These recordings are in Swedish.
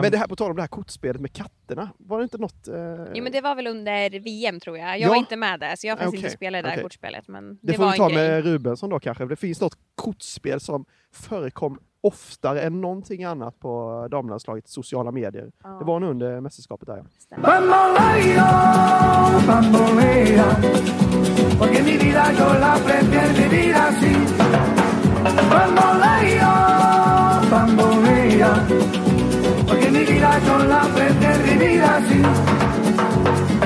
Men det här på tal om det här kortspelet med katterna, var det inte något... Eh... Jo men det var väl under VM tror jag. Jag Ja. var inte med där så jag har faktiskt Okej, inte spelat det där okej. kortspelet. Men det, Det, får var vi ta grej. med Rubensson då kanske. Det finns något kortspel som förekom oftare än någonting annat på damlandslagets sociala medier. Ja. Det var nog under mästerskapet där ja. Bamboleo, bambolea, porque mi vida yo la prefiero vivir así. Bamboleo, bambolea, porque mi vida yo la prefiero vivir así.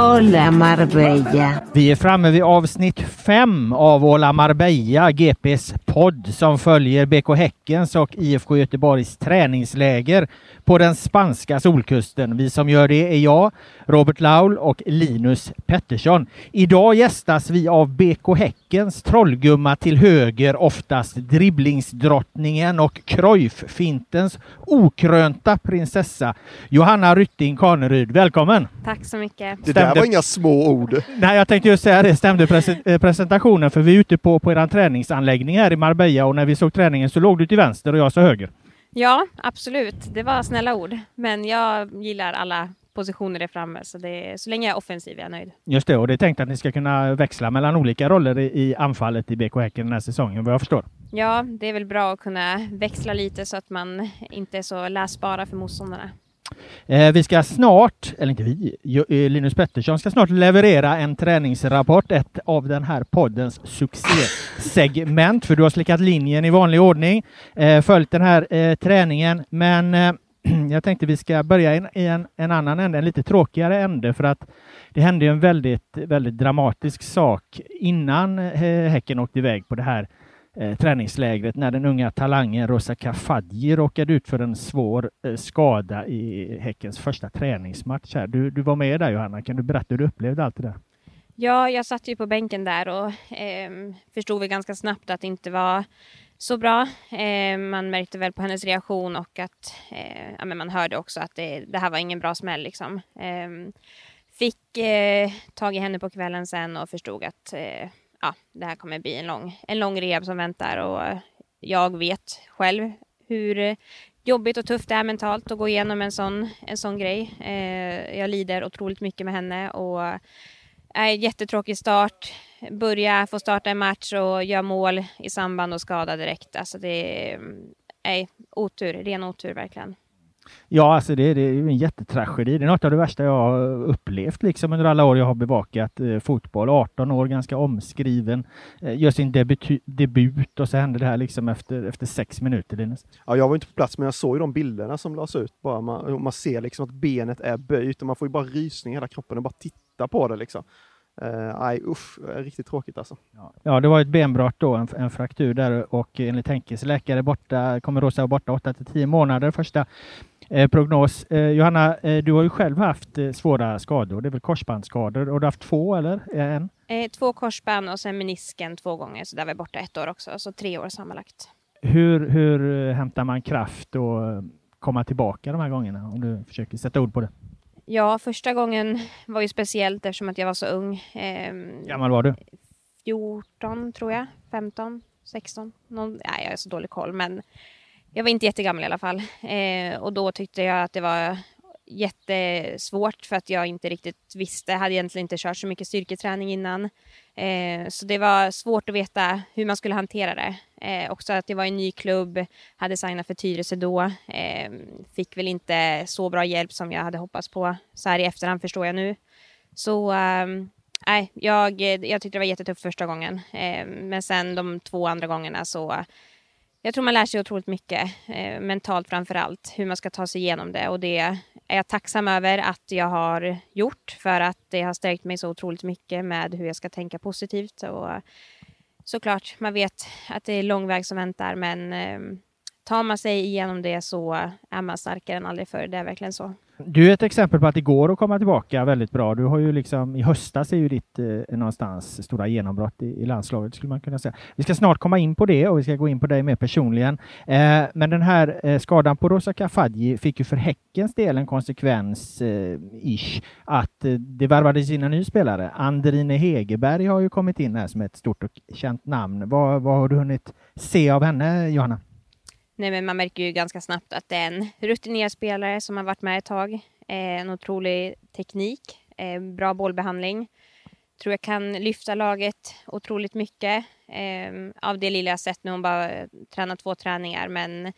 Hola Marbella. Vi är framme vid avsnitt fem av Ola Marbella, GPs podd som följer BK Häckens och IFK Göteborgs träningsläger på den spanska solkusten. Vi som gör det är jag, Robert Laul och Linus Pettersson. Idag gästas vi av BK Häckens trollgumma till höger, oftast dribblingsdrottningen och Cruyff-fintens okrönta prinsessa Johanna Rytting Kaneryd. Välkommen! Tack så mycket. Det Stämde. var inga små ord. Nej, jag tänkte just säga det. Stämde eh, presentationen? För vi är ute på, på er träningsanläggning här i Marbella och när vi såg träningen så låg du till vänster och jag så höger. Ja, absolut. Det var snälla ord. Men jag gillar alla positioner där framme så, det, så länge jag är offensiv är jag nöjd. Just det, och det är tänkt att ni ska kunna växla mellan olika roller i, i anfallet i BK Häcken den här säsongen, vad jag förstår. Ja, det är väl bra att kunna växla lite så att man inte är så läsbara för motståndarna. Eh, vi ska snart, eller inte vi, eh, Linus Pettersson ska snart leverera en träningsrapport, ett av den här poddens succésegment, för du har slickat linjen i vanlig ordning, eh, följt den här eh, träningen, men eh, jag tänkte vi ska börja i en, en, annan ände, en lite tråkigare ände, för att det hände en väldigt, väldigt dramatisk sak innan eh, Häcken åkte iväg på det här eh, träningslägret när den unga talangen Rosa Kafaji råkade ut för en svår eh, skada i Häckens första träningsmatch. Här. Du, du var med där Johanna, kan du berätta hur du upplevde allt det där? Ja, jag satt ju på bänken där och eh, förstod väl ganska snabbt att det inte var så bra. Eh, man märkte väl på hennes reaktion och att eh, ja, men man hörde också att det, det här var ingen bra smäll. Liksom. Ehm, fick eh, tag i henne på kvällen sen och förstod att eh, ja, det här kommer bli en lång, en lång rehab som väntar och eh, jag vet själv hur eh, jobbigt och tufft det är mentalt att gå igenom en sån, en sån grej. Eh, jag lider otroligt mycket med henne och eh, är jättetråkig start. Börja få starta en match och göra mål i samband och skada direkt. Alltså det är eh, otur, ren otur verkligen. Ja, alltså det, det är ju en jättetragedi. Det är något av det värsta jag har upplevt liksom under alla år jag har bevakat eh, fotboll. 18 år, ganska omskriven. Eh, gör sin debut, debut och så händer det här liksom efter, efter sex minuter, Linus. Ja, jag var inte på plats men jag såg ju de bilderna som lades ut. Bara man, man ser liksom att benet är böjt och man får ju bara rysning i hela kroppen och bara titta på det liksom. Eh, Nej usch, riktigt tråkigt alltså. Ja, det var ett benbrott då, en, en fraktur där och enligt Henkes läkare borta, kommer Rosa vara borta 8 till 10 månader. Första eh, prognos. Eh, Johanna, eh, du har ju själv haft eh, svåra skador. Det är väl korsbandsskador och du har haft två eller en? Eh, två korsband och sen menisken två gånger, så där var jag borta ett år också, så tre år sammanlagt. Hur, hur eh, hämtar man kraft och eh, komma tillbaka de här gångerna? Om du försöker sätta ord på det. Ja, första gången var ju speciellt eftersom att jag var så ung. Ehm, gammal var du? 14 tror jag, 15, 16. Någon, nej, jag har så dålig koll, men jag var inte jättegammal i alla fall. Eh, och då tyckte jag att det var jättesvårt för att jag inte riktigt visste. Jag hade egentligen inte kört så mycket styrketräning innan. Eh, så det var svårt att veta hur man skulle hantera det. Eh, också att det var en ny klubb, hade signat för Tyresö då. Eh, fick väl inte så bra hjälp som jag hade hoppats på. Så här i efterhand förstår jag nu. Så ehm, nej, jag, jag tyckte det var jättetufft första gången. Eh, men sen de två andra gångerna så jag tror man lär sig otroligt mycket, eh, mentalt framför allt, hur man ska ta sig igenom det. Och det är jag tacksam över att jag har gjort, för att det har stärkt mig så otroligt mycket med hur jag ska tänka positivt. Och såklart, man vet att det är lång väg som väntar, men eh, tar man sig igenom det så är man starkare än aldrig förr. Det är verkligen så. Du är ett exempel på att det går att komma tillbaka väldigt bra. Du har ju liksom, i höstas är ju ditt eh, någonstans stora genombrott i, i, landslaget skulle man kunna säga. Vi ska snart komma in på det och vi ska gå in på dig mer personligen. Eh, men den här eh, skadan på Rosa Kafaji fick ju för Häckens del en konsekvens, eh, ish, att eh, det värvades in en ny spelare. Andrine Hegerberg har ju kommit in här som ett stort och känt namn. Vad, vad har du hunnit se av henne, Johanna? Nej, men man märker ju ganska snabbt att det är en rutinerad spelare som har varit med ett tag. Eh, en otrolig teknik, eh, bra bollbehandling. Tror jag kan lyfta laget otroligt mycket. Eh, av det lilla jag sett nu, hon bara eh, tränar två träningar, men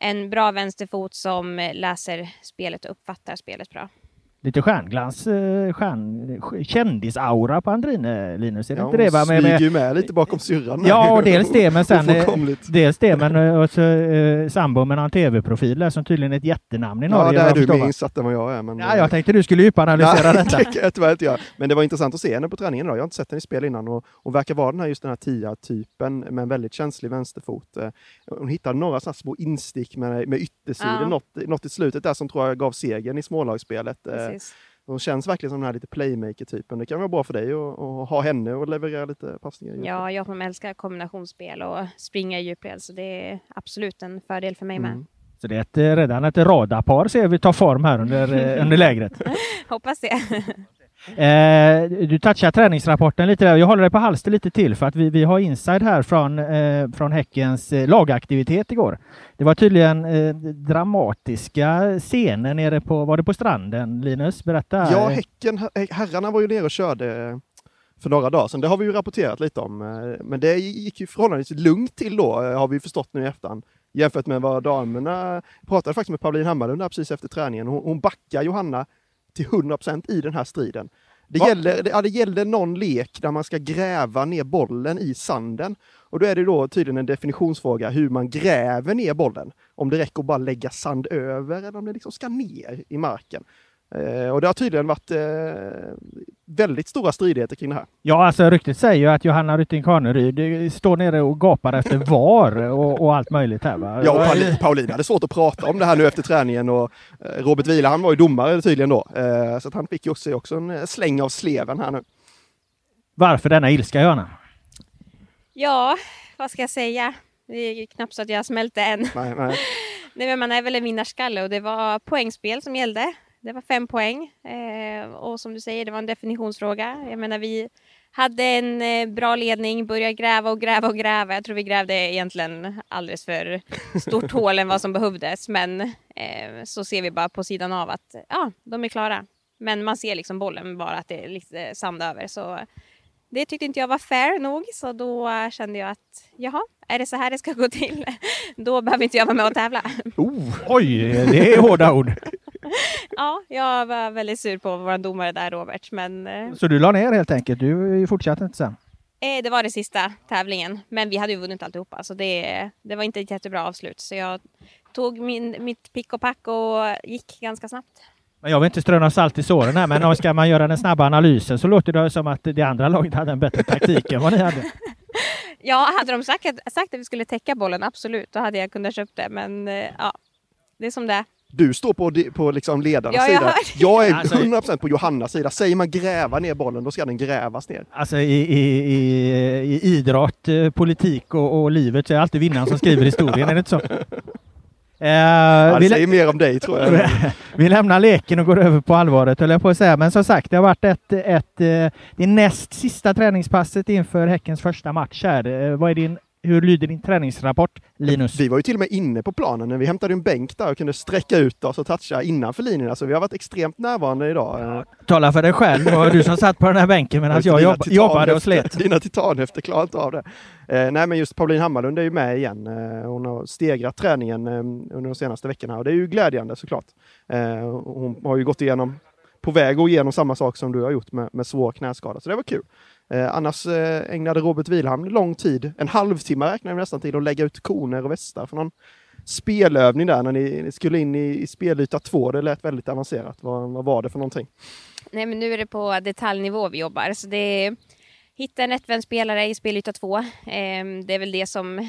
en bra vänsterfot som eh, läser spelet och uppfattar spelet bra lite stjärnglans, eh, stjärn, kändisaura på Andrine, Linus. Är det ja, inte det? Hon smyger ju med lite bakom syrran. Ja, dels det, men sen eh, dels det, men eh, också eh, sambo med någon tv-profil som tydligen är ett jättenamn i Norge. Ja, där är du mer insatt än vad jag är. Men, ja, jag tänkte du skulle djupanalysera detta. det kan jag tyvärr inte göra. Men det var intressant att se henne på träningen idag. Jag har inte sett henne i spel innan och hon verkar vara den här, just den här tia-typen med en väldigt känslig vänsterfot. Hon hittade några sådana små instick med, med yttersidan, ja. något, något i slutet där som tror jag gav segern i smålagsspelet. Precis. Hon känns verkligen som den här lite playmaker-typen. Det kan vara bra för dig att, att ha henne och leverera lite passningar. Ja, jag som älskar kombinationsspel och springa i djupled, så det är absolut en fördel för mig med. Mm. Så det är ett, redan ett radarpar ser vi ta form här under, eh, under lägret. Hoppas det. Eh, du touchar träningsrapporten lite där. Jag håller dig på halster lite till för att vi, vi har inside här från, eh, från Häckens eh, lagaktivitet igår. Det var tydligen eh, dramatiska scener nere på, var det på stranden Linus? Berätta. Ja, Häcken, eh, herrarna var ju nere och körde eh, för några dagar sedan. Det har vi ju rapporterat lite om. Eh, men det gick ju förhållandevis lugnt till då, har vi förstått nu i efterhand. Jämfört med vad damerna... Jag pratade faktiskt med Pauline Hammarlund precis efter träningen. Hon, hon backar Johanna till 100% i den här striden. Det gäller, det, ja, det gäller någon lek där man ska gräva ner bollen i sanden. Och då är det då tydligen en definitionsfråga hur man gräver ner bollen. Om det räcker att bara lägga sand över eller om det liksom ska ner i marken. Eh, och det har tydligen varit eh, väldigt stora stridigheter kring det här. Ja, alltså ryktet säger ju att Johanna Rytting Kaneryd står nere och gapar efter VAR och, och, allt möjligt här. Va? Ja, och Paulina, Paulina hade svårt att prata om det här nu efter träningen och eh, Robert Wieler, han var ju domare tydligen då, eh, så att han fick ju också, också en eh, släng av sleven här nu. Varför denna ilska, Johanna? Ja, vad ska jag säga? Det är knappt så att jag smälte än. Nej, nej. nej men man är väl en vinnarskalle och det var poängspel som gällde. Det var fem poäng eh, och som du säger, det var en definitionsfråga. Jag menar, vi hade en eh, bra ledning, började gräva och gräva och gräva. Jag tror vi grävde egentligen alldeles för stort hål än vad som behövdes. Men eh, så ser vi bara på sidan av att ja, de är klara. Men man ser liksom bollen bara att det är lite sand över. Så det tyckte inte jag var fair nog, så då kände jag att jaha, är det så här det ska gå till? Då behöver inte jag vara med och tävla. Oh, oj, det är hårda ord. Ja, jag var väldigt sur på vår domare där, Robert. Men, eh, så du la ner helt enkelt? Du fortsatte inte sen? Eh, det var det sista tävlingen, men vi hade ju vunnit alltihopa, så det, det var inte ett jättebra avslut. Så jag tog min, mitt pick och pack och gick ganska snabbt. Men jag vill inte strö något salt i såren här, men ska man göra den snabba analysen så låter det som att det andra laget hade en bättre taktik än vad ni hade. Ja, hade de sagt, sagt att vi skulle täcka bollen, absolut, då hade jag kunnat köpa det. Men eh, ja, det är som det är. Du står på, på liksom ledarnas Ja, jag sida. hör. Jag är Alltså- 100% på Johannas sida. Säger man gräva ner bollen, då ska den grävas ner. Alltså i, i, i, i idrott, eh, politik och, och livet så är det alltid vinnaren som skriver historien, är det inte så? Eh, Ja, vi, det säger mer om dig tror jag. vi lämnar leken och går över på allvaret höll jag på att säga. Men som sagt, det har varit ett, ett, eh, det näst sista träningspasset inför Häckens första match här. Eh, Vad är din, hur lyder din träningsrapport, Linus? Vi var ju till och med inne på planen när vi hämtade en bänk där och kunde sträcka ut oss och toucha innanför linjerna. Så vi har varit extremt närvarande idag. Eh, Tala för dig själv. Det var du som satt på den här bänken medan jag jobb, titan jobbade och slet. Dina titanhäfter klarar inte av det. Eh, nej men just Pauline Hammarlund är ju med igen. Eh, hon har stegrat träningen eh, under de senaste veckorna och det är ju glädjande såklart. Eh, hon har ju gått igenom, på väg att gå igenom samma sak som du har gjort med, med svår knäskada. Så det var kul. Eh, annars eh, ägnade Robert Wilhelm lång tid, en halvtimme räknar vi nästan till, att lägga ut koner och västar för någon spelövning där när ni, ni skulle in i, i spelyta 2. Det lät väldigt avancerat. Vad, vad var det för någonting? Nej, men nu är det på detaljnivå vi jobbar. Så det är hitta en rättvänd spelare i spelyta 2. Eh, det är väl det som eh,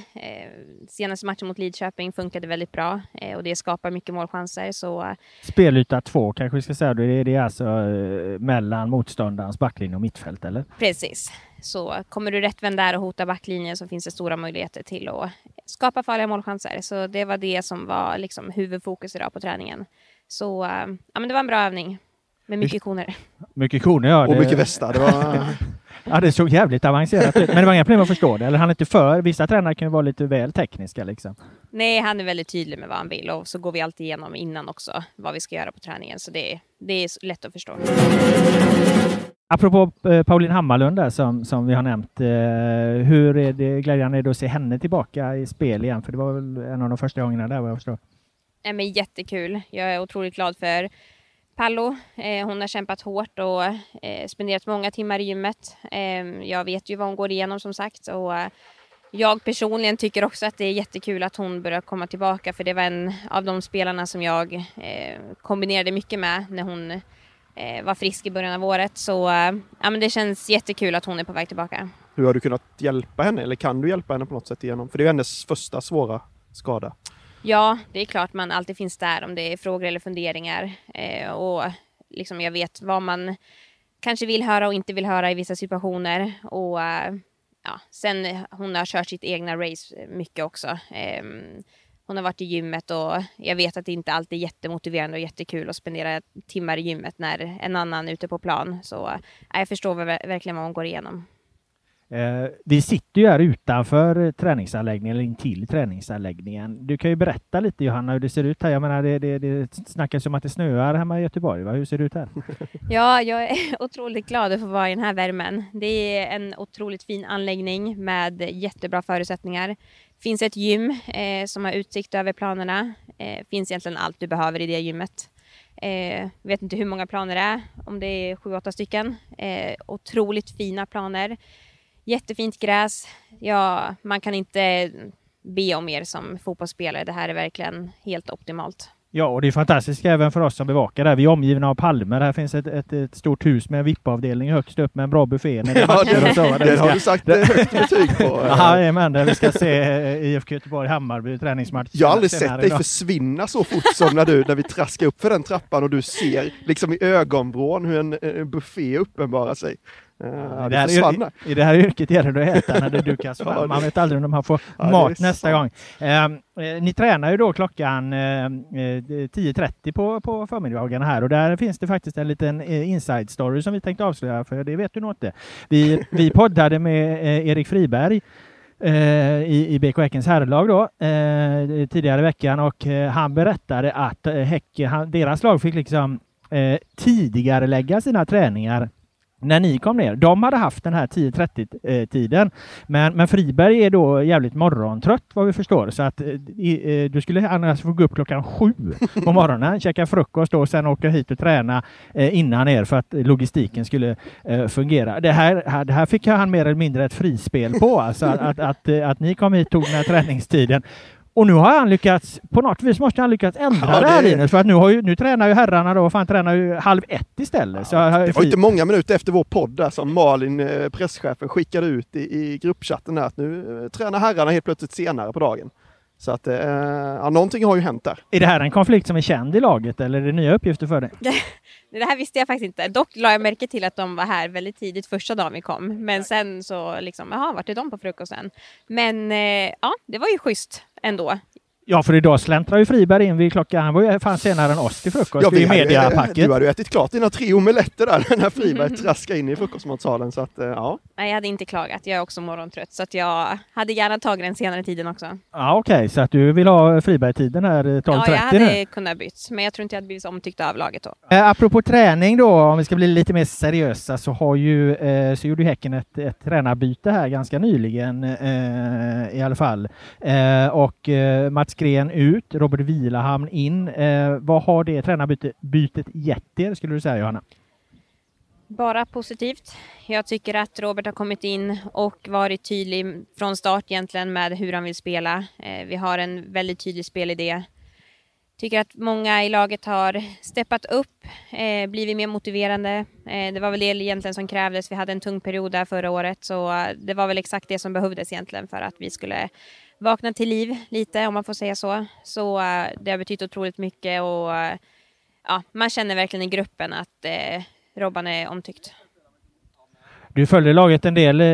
senaste matchen mot Lidköping funkade väldigt bra eh, och det skapar mycket målchanser. Så eh, Spelyta två kanske vi ska säga. Det är, det alltså eh, mellan motståndarens backlinje och mittfält, eller? precis. Så kommer du rättvänd där och hotar backlinjen så finns det stora möjligheter till att skapa farliga målchanser. Så det var det som var liksom huvudfokus idag på träningen. Så eh, ja, men det var en bra övning med mycket koner. Mycket koner, ja. Och mycket västar. Det var, Ja, det såg jävligt avancerat ut. Men det var inga problem att förstå det. Eller han är inte för. Vissa tränare kan ju vara lite väl tekniska liksom. Nej, han är väldigt tydlig med vad han vill och så går vi alltid igenom innan också vad vi ska göra på träningen. Så det, det är lätt att förstå. Apropå eh, Pauline Hammarlund där som, som vi har nämnt. Eh, hur är det glädjande är det att se henne tillbaka i spel igen? För det var väl en av de första gångerna där vad jag förstår. Nej, men jättekul. Jag är otroligt glad för Pallo. Eh, hon har kämpat hårt och eh, spenderat många timmar i gymmet. Eh, jag vet ju vad hon går igenom som sagt. Och, eh, jag personligen tycker också att det är jättekul att hon börjar komma tillbaka för det var en av de spelarna som jag eh, kombinerade mycket med när hon eh, var frisk i början av året. Så eh, ja, men det känns jättekul att hon är på väg tillbaka. hur har du kunnat hjälpa henne? Eller kan du hjälpa henne på något sätt igenom? För det är ju hennes första svåra skada. Ja, det är klart man alltid finns där om det är frågor eller funderingar. Eh, och liksom jag vet vad man kanske vill höra och inte vill höra i vissa situationer. Och eh, ja, sen hon har kört sitt egna race mycket också. Eh, hon har varit i gymmet och jag vet att det inte alltid är jättemotiverande och jättekul att spendera timmar i gymmet när en annan är ute på plan. Så eh, jag förstår verkligen vad hon går igenom. Eh, vi sitter ju här utanför träningsanläggningen, eller intill träningsanläggningen. Du kan ju berätta lite Johanna hur det ser ut här. Jag menar det, det, det snackas om att det snöar hemma i Göteborg. Va? Hur ser det ut här? Ja, jag är otroligt glad att få vara i den här värmen. Det är en otroligt fin anläggning med jättebra förutsättningar. Det finns ett gym eh, som har utsikt över planerna. Eh, finns egentligen allt du behöver i det gymmet. Eh, vet inte hur många planer det är, om det är sju, åtta stycken. Eh, otroligt fina planer. Jättefint gräs. Ja, man kan inte be om mer som fotbollsspelare. Det här är verkligen helt optimalt. Ja, och det är fantastiskt även för oss som bevakar det här. Vi är omgivna av palmer. Här finns ett, ett, ett stort hus med en VIP-avdelning högst upp med en bra buffé. När det är Ja, det, och så, där det ska- har du sagt eh, högt betyg på. Ja, men där vi ska se eh, IFK Göteborg-Hammarby träningsmatch. Jag har aldrig sett dig idag. försvinna så fort som när du, när vi traskar upp för den trappan och du ser liksom i ögonvrån hur en, en buffé uppenbarar sig. Uh, det, här. I det här yrket gäller det att äta när det dukas Ja, fram. det- Man vet aldrig om man får Ja, mat nästa sant. gång. Ehm, eh, ni tränar ju då klockan eh, eh, 10.30 på, på förmiddagarna här och där finns det faktiskt en liten eh, inside story som vi tänkte avslöja för det vet du nog inte. Vi, vi poddade med eh, Erik Friberg eh, i, i BK Häckens herrlag då, eh, tidigare i veckan och eh, han berättade att eh, Häcken, han, deras lag fick liksom eh, tidigare lägga sina träningar när ni kom ner. De hade haft den här 10.30 eh, tiden, Men, men Friberg är då jävligt morgontrött vad vi förstår. Så att eh, i, eh, du skulle annars få gå upp klockan sju på morgonen, käka frukost och sen åka hit och träna eh, innan er för att logistiken skulle eh, fungera. Det här, här- det här fick han mer eller mindre ett frispel på. Alltså att, att, att, att ni kom hit tog den här träningstiden. Och nu har han lyckats, på något vis måste han lyckats ändra Ja, det här Linus, för att nu, har ju, nu tränar ju herrarna då, fan tränar ju halv ett istället. Så, Det var inte många minuter efter vår podd där som Malin, eh, presschefen, skickade ut i, i gruppchatten där att nu eh, tränar herrarna helt plötsligt senare på dagen. Så att, eh, ja, någonting har ju hänt där. Är det här en konflikt som är känd i laget eller är det nya uppgifter för dig? Det här visste jag faktiskt inte. Dock la jag märke till att de var här väldigt tidigt första dagen vi kom. Men sen så liksom, jaha, vart är de på frukosten? Men eh, ja, det var ju schysst ändå. Ja, för idag släntrar ju Friberg in vid klockan, han var ju fan senare än oss till frukost Ja, i hade ju- mediapacket. du hade ju ätit klart dina tre omeletter där när Friberg traskade in i frukostmatsalen. Så att, eh, ja. Nej, jag hade inte klagat. Jag är också morgontrött så att jag hade gärna tagit den senare tiden också. Ja, okej, så att du vill ha Friberg-tiden här eh, 12.30 Ja, jag hade nu? kunnat bytt, men jag tror inte jag hade blivit så omtyckt av laget då. Eh, apropå träning då, om vi ska bli lite mer seriösa, så, har ju, eh, så gjorde ju Häcken ett, ett tränarbyte här ganska nyligen eh, i alla fall. Eh, och eh, Mats Gren ut, Robert Vilahamn in. Eh, vad har det tränarbytet gett er, skulle du säga Johanna? Bara positivt. Jag tycker att Robert har kommit in och varit tydlig från start egentligen med hur han vill spela. Eh, Vi har en väldigt tydlig spelidé. Tycker att många i laget har steppat upp, eh, blivit mer motiverande. Eh, Det var väl det egentligen som krävdes. Vi hade en tung period där förra året så eh, det var väl exakt det som behövdes egentligen för att vi skulle vaknat till liv lite om man får säga så. Så eh, det har betytt otroligt mycket och eh, ja, man känner verkligen i gruppen att eh, Robban är omtyckt. Du följde laget en del eh,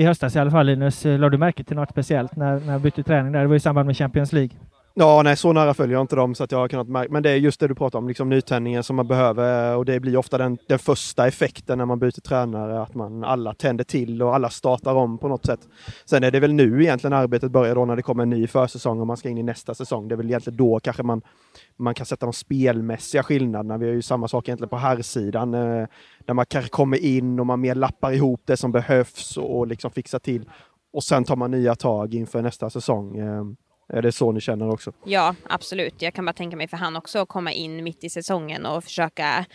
i höstas i alla fall Linus. Lade du märke till något speciellt när, när du bytte träning där? Det var i samband med Champions League. Ja, nej, så nära följer jag inte dem så att jag har kunnat märka. Men det är just det du pratar om, liksom nytändningen som man behöver eh, och det blir ofta den, den första effekten när man byter tränare, att man alla tänder till och alla startar om på något sätt. Sen är det väl nu egentligen arbetet börjar då när det kommer en ny försäsong och man ska in i nästa säsong. Det är väl egentligen då kanske man, man kan sätta de spelmässiga skillnaderna. Vi har ju samma sak egentligen på herrsidan, eh, där man kanske kommer in och man mer lappar ihop det som behövs och, och liksom fixar till. Och sen tar man nya tag inför nästa säsong. Eh, är det så ni känner också? Ja, absolut. Jag kan bara tänka mig för han också att komma in mitt i säsongen och försöka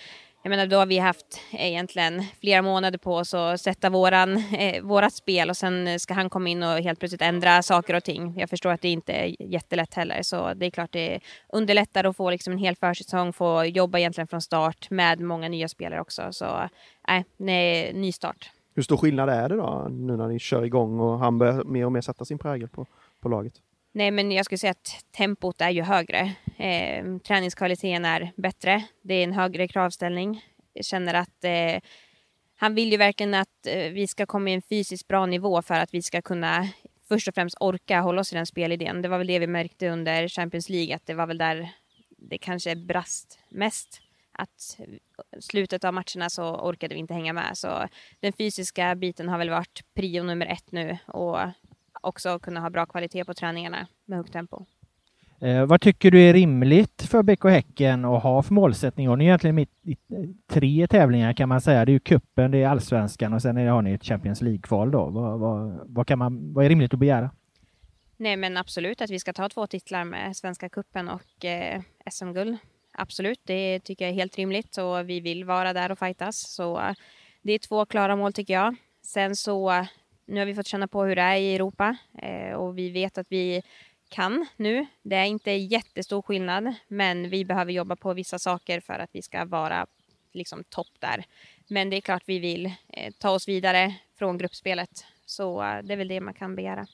jag menar, då har vi haft egentligen flera månader på oss att sätta våran, eh, vårat spel och sen ska han komma in och helt plötsligt ändra saker och ting. Jag förstår att det inte är jättelätt heller, så det är klart det underlättar att få liksom en hel försäsong, få jobba egentligen från start med många nya spelare också. Så nej, nej ny start. Hur stor skillnad är det då nu när ni kör igång och han börjar mer och mer sätta sin prägel på, på laget? Nej, men jag skulle säga att tempot är ju högre. Eh, träningskvaliteten är bättre. Det är en högre kravställning. Jag känner att eh, han vill ju verkligen att eh, vi ska komma i en fysiskt bra nivå för att vi ska kunna först och främst orka hålla oss i den spelidén. Det var väl det vi märkte under Champions League, att det var väl där det kanske brast mest. Att slutet av matcherna så orkade vi inte hänga med. Så den fysiska biten har väl varit prio nummer ett nu och också kunna ha bra kvalitet på träningarna med högt tempo. Eh, vad tycker du är rimligt för BK Häcken att ha för målsättning? Har ni egentligen mitt i tre tävlingar kan man säga. Det är ju kuppen, det är allsvenskan och sen är, har ni ett Champions League-kval då. Vad, vad, vad, kan man, vad är rimligt att begära? Nej, men absolut att vi ska ta två titlar med Svenska Kuppen och eh, SM-guld. Absolut, det tycker jag är helt rimligt och vi vill vara där och fightas. Så eh, det är två klara mål tycker jag. Sen så, eh, nu har vi fått känna på hur det är i Europa eh, och vi vet att vi kan nu. Det är inte jättestor skillnad, men vi behöver jobba på vissa saker för att vi ska vara liksom topp där. Men det är klart vi vill eh, ta oss vidare från gruppspelet, så eh, det är väl det man kan begära.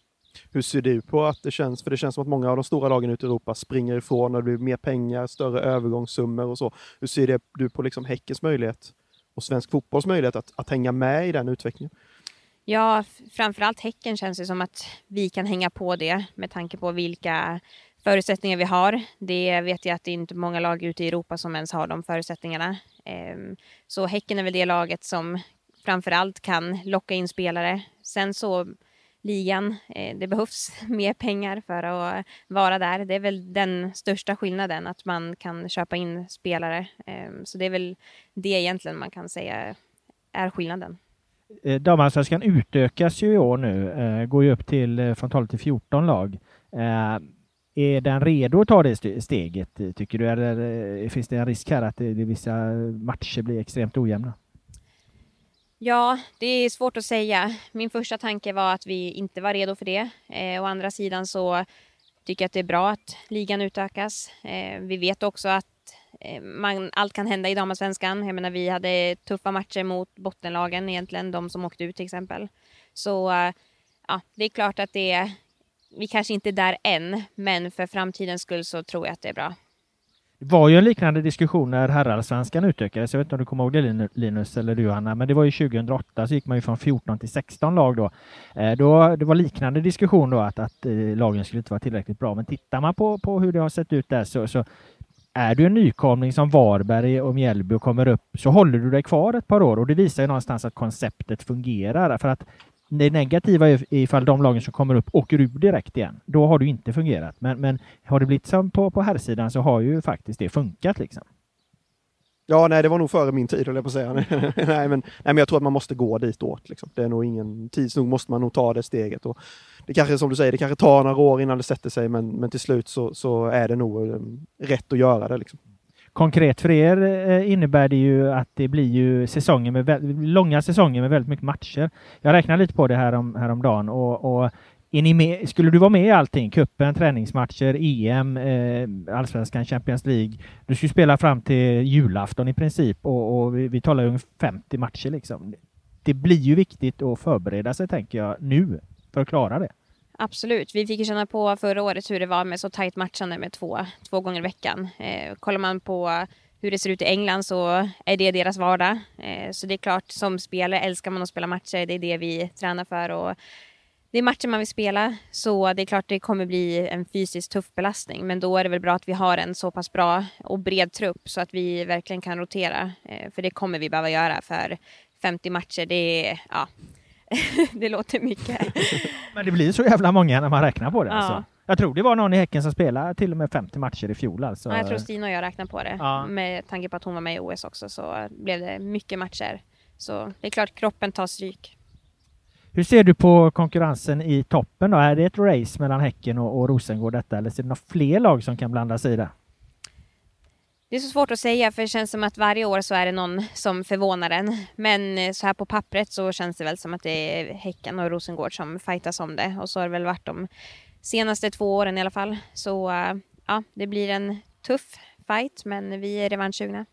Hur ser du på att det känns? För det känns som att många av de stora lagen ute i Europa springer ifrån och det blir mer pengar, större övergångssummor och så. Hur ser du på liksom Häckens möjlighet och svensk fotbolls möjlighet att, att hänga med i den utvecklingen? Ja, framförallt Häcken känns det som att vi kan hänga på det med tanke på vilka förutsättningar vi har. Det vet jag att det är inte många lag ute i Europa som ens har de förutsättningarna. Ehm, så Häcken är väl det laget som framförallt kan locka in spelare. Sen så ligan, eh, det behövs mer pengar för att vara där. Det är väl den största skillnaden, att man kan köpa in spelare. Ehm, så det är väl det egentligen man kan säga är skillnaden. Eh, damallsvenskan utökas ju i år nu, eh, går ju upp till eh, från 12 till 14 lag. Är den redo att ta det steget, tycker du? Eller finns det en risk här att det, det vissa matcher blir extremt ojämna? Ja, det är svårt att säga. Min första tanke var att vi inte var redo för det. Eh, å andra sidan så tycker jag att det är bra att ligan utökas. Eh, vi vet också att Eh, man, allt kan hända i damallsvenskan. Jag menar, vi hade tuffa matcher mot bottenlagen egentligen, de som åkte ut till exempel. Så eh, ja, det är klart att det är... vi kanske inte är där än, men för framtidens skull så tror jag att det är bra. Det var ju en liknande diskussion när herrallsvenskan utökades. Jag vet inte om du kommer ihåg det Linus eller du Anna, men det var ju 2008 så gick man ju från 14 till 16 lag då. Eh, då det var liknande diskussion då att, att eh, lagen skulle inte vara tillräckligt bra. Men tittar man på, på hur det har sett ut där så, så är du en nykomling som Varberg och Mjällby och kommer upp så håller du dig kvar ett par år och det visar ju någonstans att konceptet fungerar. För att det negativa är ifall de lagen som kommer upp åker ur direkt igen. Då har det inte fungerat. Men, men har det blivit som på, på herrsidan så har ju faktiskt det funkat. Liksom. Ja, nej, det var nog före min tid, höll jag på att säga. nej, men, nej, men jag tror att man måste gå ditåt. Liksom. Det är nog ingen... Tids nog måste man nog ta det steget. Och det kanske, som du säger, det kanske tar några år innan det sätter sig, men, men till slut så, så är det nog um, rätt att göra det. Liksom. Konkret för er eh, innebär det ju att det blir ju säsonger med långa säsonger med väldigt mycket matcher. Jag räknar lite på det här om, häromdagen och, och är ni med, skulle du vara med i allting? Kuppen, träningsmatcher, EM, eh, Allsvenskan, Champions League. Du skulle spela fram till julafton i princip och, och vi, vi talar ju om 50 matcher liksom. Det blir ju viktigt att förbereda sig, tänker jag, nu för att klara det. Absolut. Vi fick ju känna på förra året hur det var med så tajt matchande med två, två gånger i veckan. Eh, kollar man på hur det ser ut i England så är det deras vardag. Eh, så det är klart, som spelare älskar man att spela matcher. Det är det vi tränar för. Och det är matcher man vill spela, så det är klart det kommer bli en fysiskt tuff belastning. Men då är det väl bra att vi har en så pass bra och bred trupp så att vi verkligen kan rotera. Eh, för det kommer vi behöva göra för 50 matcher, det är, ja, det låter mycket. Men det blir så jävla många när man räknar på det. Ja. Alltså. Jag tror det var någon i Häcken som spelade till och med 50 matcher i fjol. Alltså. Ja, jag tror Stina och jag räknade på det. Ja. Med tanke på att hon var med i OS också så blev det mycket matcher. Så det är klart kroppen tar stryk. Hur ser du på konkurrensen i toppen då? Är det ett race mellan Häcken och, och Rosengård detta eller ser du några fler lag som kan blanda sig i det? Det är så svårt att säga för det känns som att varje år så är det någon som förvånar en. Men eh, så här på pappret så känns det väl som att det är Häcken och Rosengård som fightas om det. Och så har det väl varit de senaste två åren i alla fall. Så eh, ja, det blir en tuff fight men vi är revanschsugna.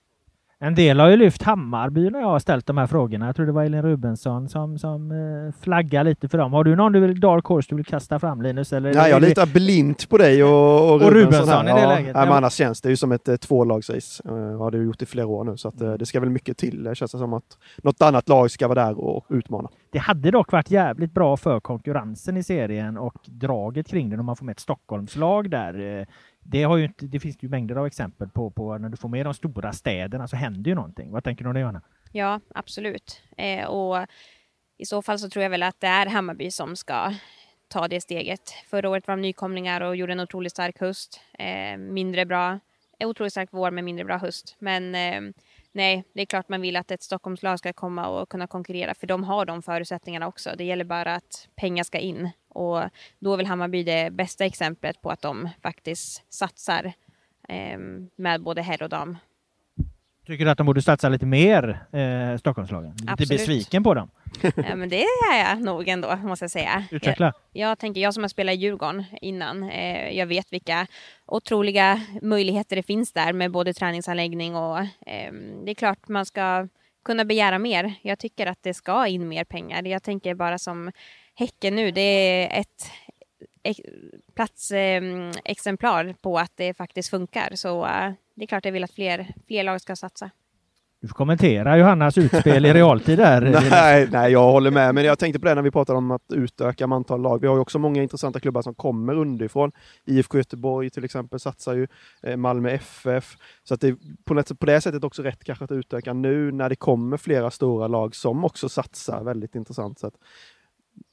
En del har ju lyft Hammarby när jag har ställt de här frågorna. Jag tror det var Elin Rubensson som, som eh, flaggar lite för dem. Har du någon du vill, dark horse du vill kasta fram Linus? Eller Nej, jag litar blint på dig och, och, och Rubensson, här. i det ja, läget. Ja, men annars känns det ju som ett eh, tvålagsrace. Uh, har det gjort i flera år nu, så att, uh, det ska väl mycket till. Det känns som att något annat lag ska vara där och utmana. Det hade dock varit jävligt bra för konkurrensen i serien och draget kring den om man får med ett Stockholmslag där. Det, har ju inte, det finns ju mängder av exempel på, på när du får med de stora städerna så händer ju någonting. Vad tänker du om det Johanna? Ja, absolut. Eh, och i så fall så tror jag väl att det är Hammarby som ska ta det steget. Förra året var de nykomlingar och gjorde en otroligt stark höst. Eh, mindre bra, otroligt stark vår med mindre bra höst. Men eh, nej, det är klart man vill att ett Stockholmslag ska komma och kunna konkurrera för de har de förutsättningarna också. Det gäller bara att pengar ska in och då är väl Hammarby det bästa exemplet på att de faktiskt satsar eh, med både herr och dam. Tycker du att de borde satsa lite mer, eh, Stockholmslagen? Lite Absolut. besviken på dem? ja, men det är jag nog ändå, måste jag säga. Utveckla. Jag, jag tänker, jag som har spelat i Djurgården innan, eh, jag vet vilka otroliga möjligheter det finns där med både träningsanläggning och eh, det är klart man ska kunna begära mer. Jag tycker att det ska in mer pengar. Jag tänker bara som Häcken nu, det är ett platsexemplar på att det faktiskt funkar. Så eh, det är klart jag vill att fler, fler lag ska satsa. Du får kommentera Johannas utspel i realtid där. nej, nej, jag håller med. Men jag tänkte på det när vi pratade om att utöka antal lag. Vi har ju också många intressanta klubbar som kommer underifrån. IFK Göteborg till exempel satsar ju, eh, Malmö FF. Så att det är på, på det sättet också rätt kanske att utöka nu när det kommer flera stora lag som också satsar. Väldigt intressant. Så att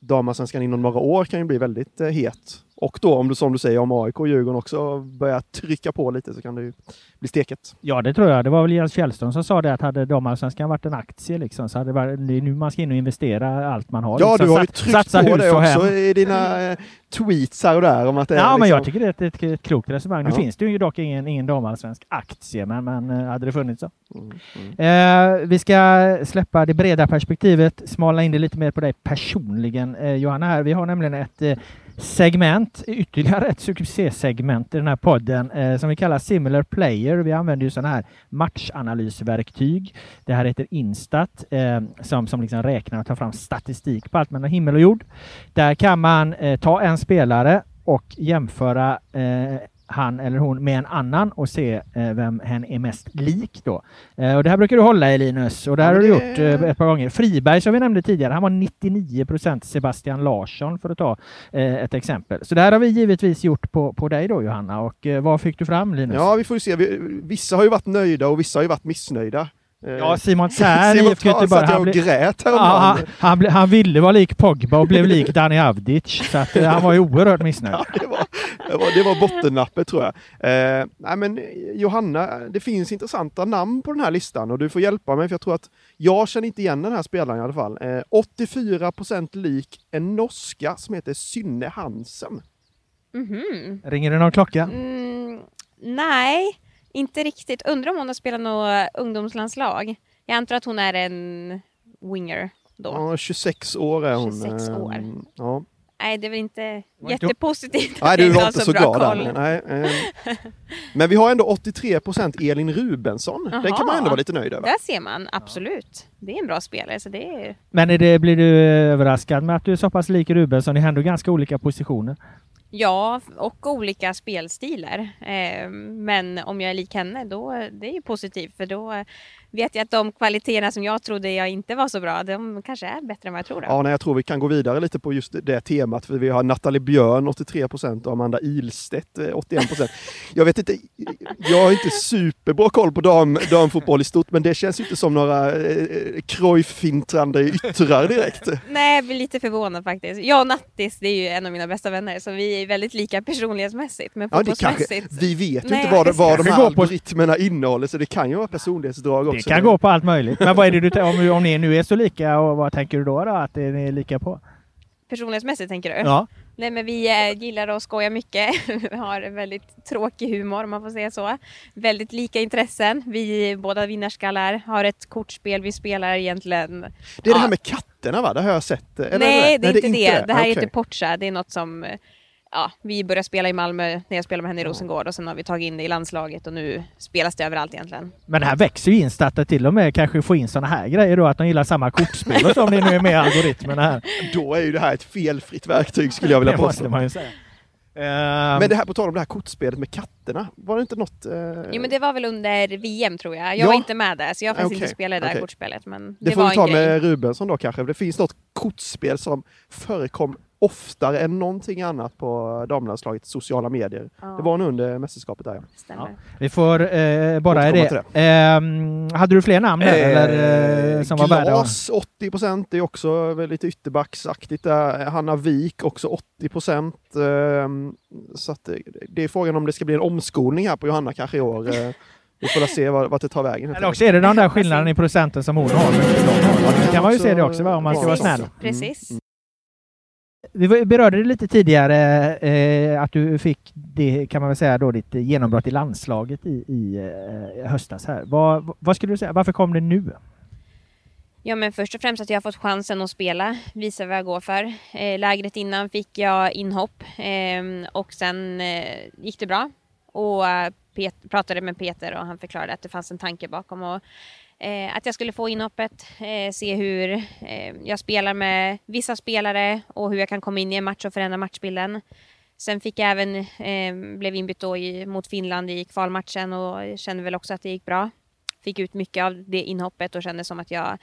damallsvenskan inom några år kan ju bli väldigt eh, het. Och då om du som du säger om AIK och Djurgården också börjar trycka på lite så kan det ju bli steket. Ja det tror jag. Det var väl Jens Fjällström som sa det att hade damallsvenskan varit en aktie liksom så hade det varit, det nu man ska in och investera allt man har. Ja liksom. du har ju tryckt på det också i dina eh, tweets här och där om att det Ja är liksom... men jag tycker det är ett, ett, ett klokt resonemang. Nu finns det ju dock ingen, ingen damallsvensk aktie men, men eh, hade det funnits så. Mm, mm. Eh, vi ska släppa det breda perspektivet, smala in det lite mer på dig personligen eh, Johanna här. Vi har nämligen ett segment, ytterligare ett succésegment i den här podden eh, som vi kallar Similar Player. Vi använder ju sådana här matchanalysverktyg. Det här heter Instat eh, som, som liksom räknar och tar fram statistik på allt mellan himmel och jord. Där kan man eh, ta en spelare och jämföra eh, han eller hon med en annan och se eh, vem hen är mest lik då. Eh, och det här brukar du hålla i Linus och det här Ja, har du det- gjort eh, ett par gånger. Friberg som vi nämnde tidigare, han var 99 procent Sebastian Larsson för att ta eh, ett exempel. Så det här har vi givetvis gjort på, på dig då Johanna och eh, vad fick du fram Linus? Ja, vi får se. Vi, vissa har ju varit nöjda och vissa har ju varit missnöjda. Eh, Ja, Simon Tern Simon IFK Göteborg. Han, och blev- grät ja, han, han, han ville vara lik Pogba och blev lik Dani Avdic. Så att, eh, han var ju oerhört missnöjd. Ja, det, var, det, var, det var bottennappet tror jag. Eh, nej men Johanna, det finns intressanta namn på den här listan och du får hjälpa mig för jag tror att jag känner inte igen den här spelaren i alla fall. Eh, 84% lik en norska som heter Synne Hansen. Mhm. Ringer det någon klocka? Mm, nej, inte riktigt. Undrar om hon har spelat något ungdomslandslag. Jag antar att hon är en winger då. Ja, 26 år är hon. 26 eh, år. Ja. Nej, det är väl inte jättepositivt. Nej, du var inte så bra glad. Nej, eh. Men vi har ändå 83% Elin Rubensson. Den kan man ändå vara lite nöjd över. Där ser man, absolut. Det är en bra spelare. Så det är... Men är det, blir du överraskad med att du är så pass lik Rubensson? Ni har ändå ganska olika positioner. Ja, och olika spelstilar. Eh, men om jag är lik henne, då det är ju positivt. För då vet jag att de kvaliteterna som jag trodde jag inte var så bra, de kanske är bättre än vad jag tror. Då. Ja, nej, jag tror vi kan gå vidare lite på just det temat. För vi har Nathalie Björn 83% och Amanda Ilstedt eh, 81%. Jag vet inte, jag har inte superbra koll på dam, damfotboll i stort, men det känns ju inte som några eh, Cruyff-fintrande yttrar direkt. Nej, jag blir lite förvånad faktiskt. Jag och Nattis, det är ju en av mina bästa vänner, så vi är väldigt lika personlighetsmässigt. Men Ja, det kanske, fotbollsmässigt... vi vet ju inte vad, vad de här går på- algoritmerna innehåller, så det kan ju vara personlighetsdrag också. Det kan gå på allt möjligt. Men vad är det du, om, om ni nu är så lika, och vad tänker du då, då att det är lika på? Personlighetsmässigt tänker du? Ja. Nej men vi eh, gillar att skoja mycket. vi har väldigt tråkig humor om man får säga så. Väldigt lika intressen. Vi är båda vinnarskallar, har ett kortspel vi spelar egentligen. Det är det Ja. här med katterna va? Det har jag sett. Eller Nej, det är inte det. Det, här är Okej. inte Portia. Det är något som eh, Ja, vi började spela i Malmö när jag spelade med henne i Rosengård och sen har vi tagit in det i landslaget och nu spelas det överallt egentligen. Men det här växer ju in så att det till och med kanske får in sådana här grejer då, att de gillar samma kortspel och så om det nu är med i algoritmerna här. Då är ju det här ett felfritt verktyg skulle jag vilja Det påstå. man ju säga. Ehm, Men det här på tal om det här kortspelet med katterna, var det inte något... Eh, Jo men det var väl under VM tror jag. Jag Ja. var inte med där så jag har faktiskt Okej, inte spelat det där okej. kortspelet men det, det får var vi ta med Rubensson då kanske. Det finns något kortspel som förekom oftare än någonting annat på damlandslagets sociala medier. Ja. Det var nog under mästerskapet där. ja. Vi får eh, bara det. till Ehm, hade du fler namn där, eller, eh, som var värda? Glas 80 procent, det är också lite ytterbacksaktigt där. Hanna Wik också 80 procent. Så att det, det är frågan om det ska bli en omskolning här på Johanna kanske i år. Eh, Vi får se vart, det tar vägen. Eller också är det den där skillnaden i procenten som hon har. Det kan man ju se det också va, om man ska vara snäll. Precis. Vi berörde det lite tidigare, eh, att du fick det, kan man väl säga då, ditt genombrott i landslaget i, i eh, höstas här. Vad, vad skulle du säga, varför kom det nu? Ja men först och främst att jag har fått chansen att spela, visa vad jag går för. Eh, lägret innan fick jag inhopp eh, och sen eh, gick det bra. Och eh, Pet- pratade med Peter och han förklarade att det fanns en tanke bakom och eh, att jag skulle få inhoppet, eh, se hur eh, jag spelar med vissa spelare och hur jag kan komma in i en match och förändra matchbilden. Sen fick jag även, eh, blev inbytt då i, mot Finland i kvalmatchen och kände väl också att det gick bra. Fick ut mycket av det inhoppet och kände som att jag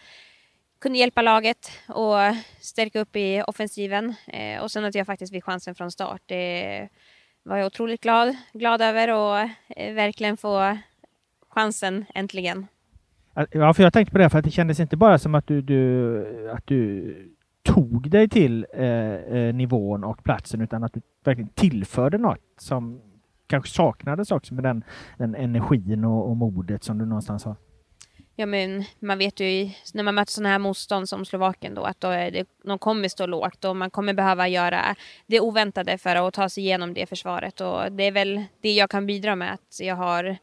kunde hjälpa laget och stärka upp i offensiven. Eh, och sen att jag faktiskt fick chansen från start. Det var jag otroligt glad, glad över och eh, verkligen få chansen äntligen. Ja, för jag tänkte på det, för att det kändes inte bara som att du, du, att du tog dig till eh, eh, nivån och platsen, utan att du verkligen tillförde något som kanske saknades också med den, den energin och, och modet som du någonstans har. Ja, men man vet ju när man möter sådana här motstånd som Slovakien då att då är det, de kommer stå lågt och man kommer behöva göra det oväntade för att ta sig igenom det försvaret och det är väl det jag kan bidra med att jag har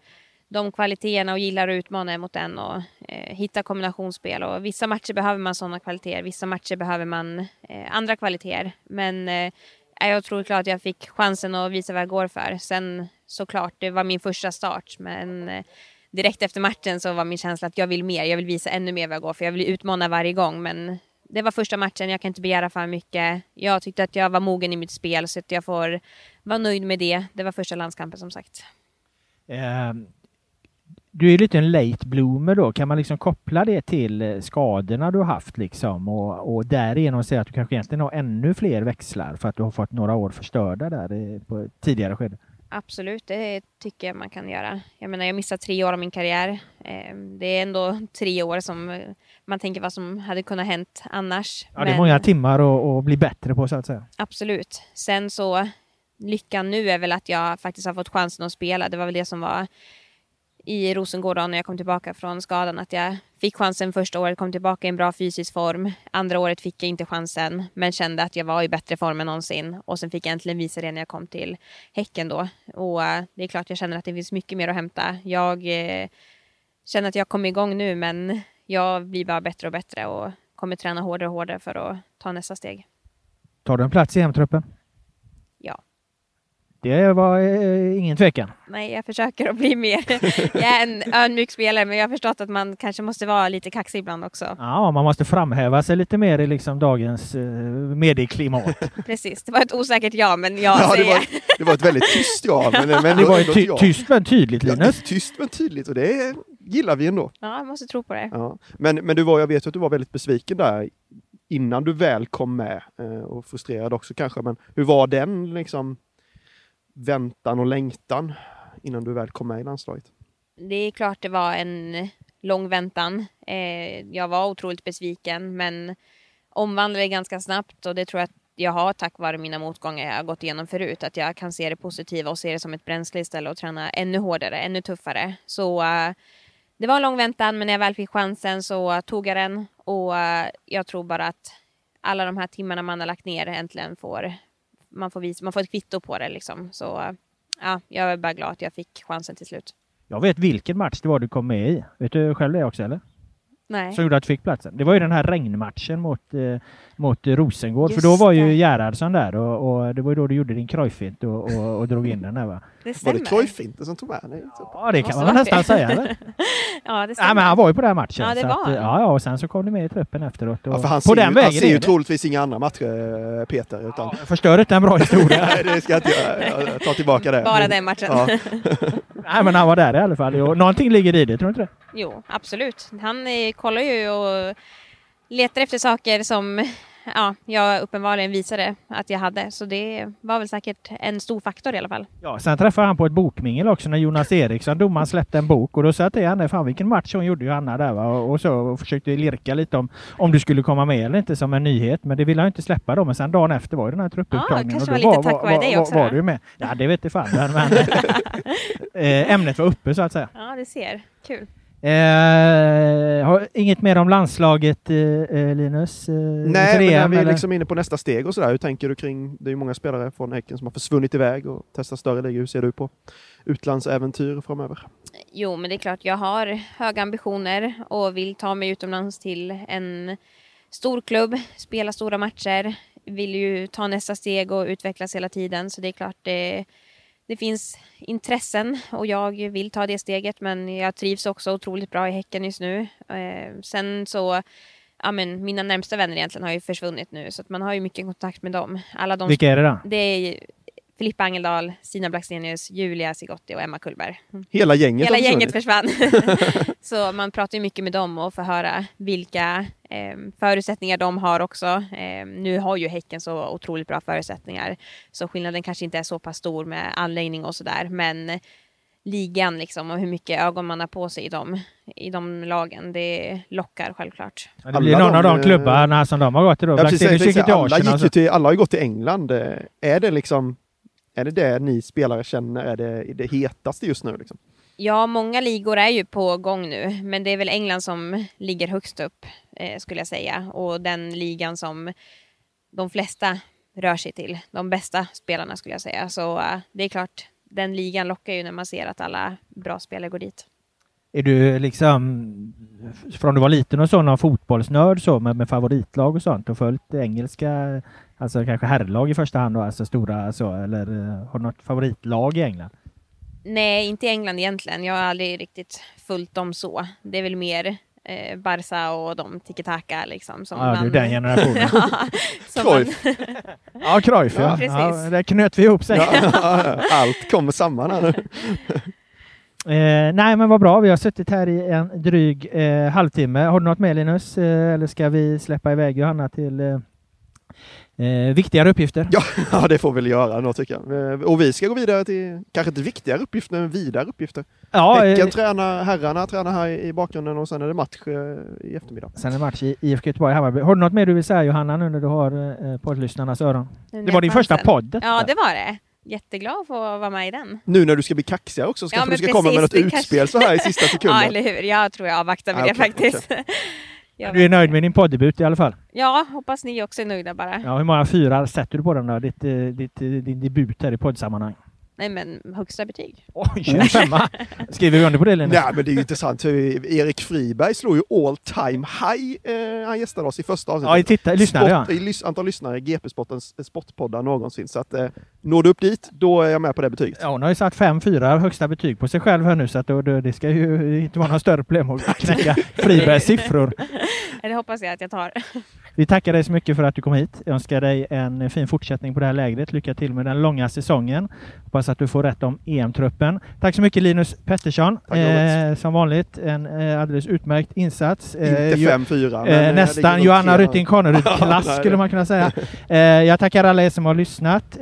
de kvaliteterna och gillar att utmana mot den och eh, hitta kombinationsspel och vissa matcher behöver man sådana kvaliteter, vissa matcher behöver man eh, andra kvaliteter men eh, jag är otroligt glad att jag fick chansen att visa vad jag går för. Sen såklart, det var min första start men eh, direkt efter matchen så var min känsla att jag vill mer. Jag vill visa ännu mer vad jag går för. Jag vill utmana varje gång men det var första matchen, jag kan inte begära för mycket. Jag tyckte att jag var mogen i mitt spel så att jag får vara nöjd med det. Det var första landskampen som sagt. Eh, du är lite en late bloomer då. Kan man liksom koppla det till eh, skadorna du har haft liksom och, och därigenom säga att du kanske egentligen har ännu fler växlar för att du har fått några år förstörda där i, på ett tidigare skede? Absolut, det tycker jag man kan göra. Jag menar, jag missade tre år av min karriär. Eh, det är ändå tre år som eh, man tänker vad som hade kunnat hänt annars. Ja, det är många timmar att, att bli bättre på så att säga. Absolut. Sen så lyckan nu är väl att jag faktiskt har fått chansen att spela. Det var väl det som var i Rosengård när jag kom tillbaka från skadan. Att jag fick chansen första året, kom tillbaka i en bra fysisk form. Andra året fick jag inte chansen, men kände att jag var i bättre form än någonsin. Och sen fick jag äntligen visa det när jag kom till Häcken då. Och eh, det är klart jag känner att det finns mycket mer att hämta. Jag uh, känner att jag kommer igång nu, men jag blir bara bättre och bättre och kommer träna hårdare och hårdare för att ta nästa steg. Tar du en plats i hemtruppen? Ja. Det var eh, ingen tvekan. Nej, jag försöker att bli mer. jag är en ödmjuk spelare, men jag har förstått att man kanske måste vara lite kaxig ibland också. Ja, man måste framhäva sig lite mer i liksom dagens eh, medieklimat. Precis, det var ett osäkert ja, men jag Ja, det säger... var, det var ett väldigt tyst ja. Men, men Det var ett ty ja. tyst men tydligt Ja, Linus. tyst men tydligt och det gillar vi ändå. Ja, jag måste tro på det. Ja. Men, men du var, jag vet att du var väldigt besviken där innan du väl kom med eh, och frustrerad också kanske. Men hur var den liksom väntan och längtan innan du väl kom med i landslaget? Det är klart det var en lång väntan. Eh, jag var otroligt besviken, men omvandlade ganska snabbt och det tror jag att jag har tack vare mina motgångar jag har gått igenom förut. Att jag kan se det positiva och se det som ett bränsle istället och träna ännu hårdare, ännu tuffare. Så eh, det var en lång väntan, men när jag väl fick chansen så tog jag den och eh, jag tror bara att alla de här timmarna man har lagt ner äntligen får man får, visa, man får ett kvitto på det liksom. Så ja, jag är bara glad att jag fick chansen till slut. Jag vet vilken match det var du kom med i. Vet du själv det också eller? Nej. Som gjorde att du fick platsen. Det var ju den här regnmatchen mot, eh, mot Rosengård. Just för då var ju. Gerhardsson där och, och det var ju då du gjorde din krojfint och, och, och drog in den där va? Det Var stämmer. det Cruyff-finten som tog med dig? Ja det kan man nästan säga eller? ja, det stämmer. Nej men han var ju på den här matchen. Ja, det så var att, ja, ja, och sen så kom du med i truppen efteråt. Och Ja, för han på ser, den ju, vägen han ser ju troligtvis inga andra matcher, eh, Peter. Utan, Ja, Förstör inte en bra historia. Nej, det ska jag inte göra. Jag tar tillbaka det. Bara den matchen. Ja. Nej men han var där i alla fall. Jo, någonting ligger i det, tror du inte det? Jo, absolut. Han eh, kollar ju och letar efter saker som ja, jag uppenbarligen visade att jag hade. Så det var väl säkert en stor faktor i alla fall. Ja, sen träffade han på ett bokmingel också när Jonas Eriksson, domaren, släppte en bok och då sa jag till henne, fan vilken match hon gjorde Johanna där va? Och, så och försökte lirka lite om, om du skulle komma med eller inte som en nyhet. Men det ville han inte släppa då. Men sen dagen efter var ju den här truppupptagningen. kanske och var då lite tack vare dig också Var, då? du med? Ja, det vet fan. Men, men eh, ämnet var uppe så att säga. Ja, det ser. Kul. Eh, har, inget mer om landslaget eh, eh, Linus? Eh, Nej, men när vi är eller? liksom inne på nästa steg och sådär, hur tänker du kring, det är ju många spelare från Häcken som har försvunnit iväg och testat större ligor. Hur ser du på utlandsäventyr framöver? Jo, men det är klart, jag har höga ambitioner och vill ta mig utomlands till en stor klubb, spela stora matcher, vill ju ta nästa steg och utvecklas hela tiden. Så det är klart, det, det finns intressen och jag vill ta det steget, men jag trivs också otroligt bra i Häcken just nu. Eh, sen så Ja, men mina närmsta vänner egentligen har ju försvunnit nu så att man har ju mycket kontakt med dem. Alla de Vilka är det då? Det är Filippa Angeldal, Stina Blackstenius, Julia Sigotti och Emma Kullberg. Hela gänget Hela gänget försvann. så man pratar ju mycket med dem och får höra vilka eh, förutsättningar de har också. Eh, nu har ju Häcken så otroligt bra förutsättningar så skillnaden kanske inte är så pass stor med anläggning och sådär men ligan liksom och hur mycket ögon man har på sig i de, i de lagen, det lockar självklart. Ja, Det blir Alla någon av de, de eh, klubbarna som de har gått till då. Ja, precis, alla, gick ju till, alla har ju gått till England. Är det liksom är det det ni spelare känner är det, det hetaste just nu? Liksom? Ja, många ligor är ju på gång nu, men det är väl England som ligger högst upp eh, skulle jag säga och den ligan som de flesta rör sig till. De bästa spelarna skulle jag säga. Så eh, det är klart, den ligan lockar ju när man ser att alla bra spelare går dit. Är du liksom, från du var liten och så, någon fotbollsnörd så med, med favoritlag och sånt och följt engelska, alltså kanske herrlag i första hand då, alltså stora så, eller eh, har du något favoritlag i England? Nej, inte i England egentligen. Jag har aldrig riktigt följt dem så. Det är väl mer eh, Barca och de tiki-taka liksom. Som Ja, du är den generationen. ja, Cruyff. man, Ja, Cruyff ja. Ja, ja. precis. Där knöt vi ihop sig. Ja, allt kommer samman här nu. Eh, nej, men vad bra. Vi har suttit här i en dryg eh, halvtimme. Har du något med Linus? Eh, eller ska vi släppa iväg Johanna till eh, viktigare uppgifter? Ja, ja, det får vi väl göra då tycker jag. Eh, Och vi ska gå vidare till, kanske inte viktigare uppgifter, men vidare uppgifter. Ja, Häcken eh, tränar, herrarna tränar här i bakgrunden och sen är det match eh, i eftermiddag. sen är match i IFK Göteborg-Hammarby. Har du något mer du vill säga Johanna, nu när du har eh, poddlyssnarnas öron? Nu Det var din första chansen. podd. Ja, det var det. Jätteglad att få vara med i den. Nu när du ska bli kaxigare också, så Ja, kanske du ska komma med något precis, det utspel kanske- så här i sista Ja, sekunden. eller hur. Jag tror jag avvaktar med Ah, det faktiskt. Jag Du är nöjd med din poddebut i alla fall? Ja, hoppas ni också är nöjda bara. Ja, hur många fyrar sätter du på den då? Ditt, eh, ditt, eh, din debut här i poddsammanhang? Nej, men högsta betyg. Oj, 25! Skriver vi under på det Linus? Nej men det är ju intressant, Erik Friberg slår ju all time high. Eh, han gästade oss i första avsnittet. Ja, i titta, lyssnare ja. Sport, i lys, antal lyssnare i GP-sportens eh, sportpoddar någonsin. Så att, eh, når du upp dit, då är jag med på det betyget. Ja, hon har ju satt fem, fyra högsta betyg på sig själv här nu så att då, då, det ska ju inte vara några större problem att knäcka Fribergs siffror. Det hoppas jag att jag tar. Vi tackar dig så mycket för att du kom hit. Jag önskar dig en fin fortsättning på det här lägret. Lycka till med den långa säsongen. Hoppas att du får rätt om EM-truppen. Tack så mycket Linus Pettersson. Eh, som vanligt en eh, alldeles utmärkt insats. Eh, Inte jo- 5-4. men, Eh, eh, nästan Johanna Rytting. Kaneryd-klass skulle man kunna säga. Eh, jag tackar alla er som har lyssnat.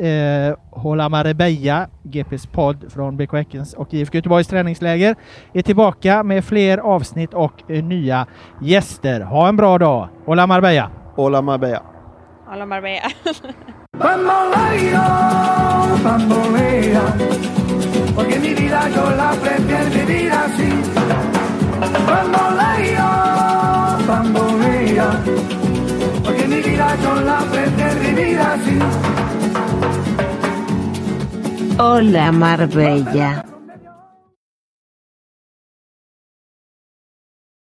Eh, Hålla Marbella, GPs podd från BK Häckens och IFK Göteborgs träningsläger, är tillbaka med fler avsnitt och eh, nya gäster. Ha en bra dag! Hålla Marbella! Hola Marbella. Bamboleo, bambolea, porque mi vida yo la prefiero vivir así. Bamboleo, bambolea, porque mi vida yo la prefiero vivir así. Hola Marbella.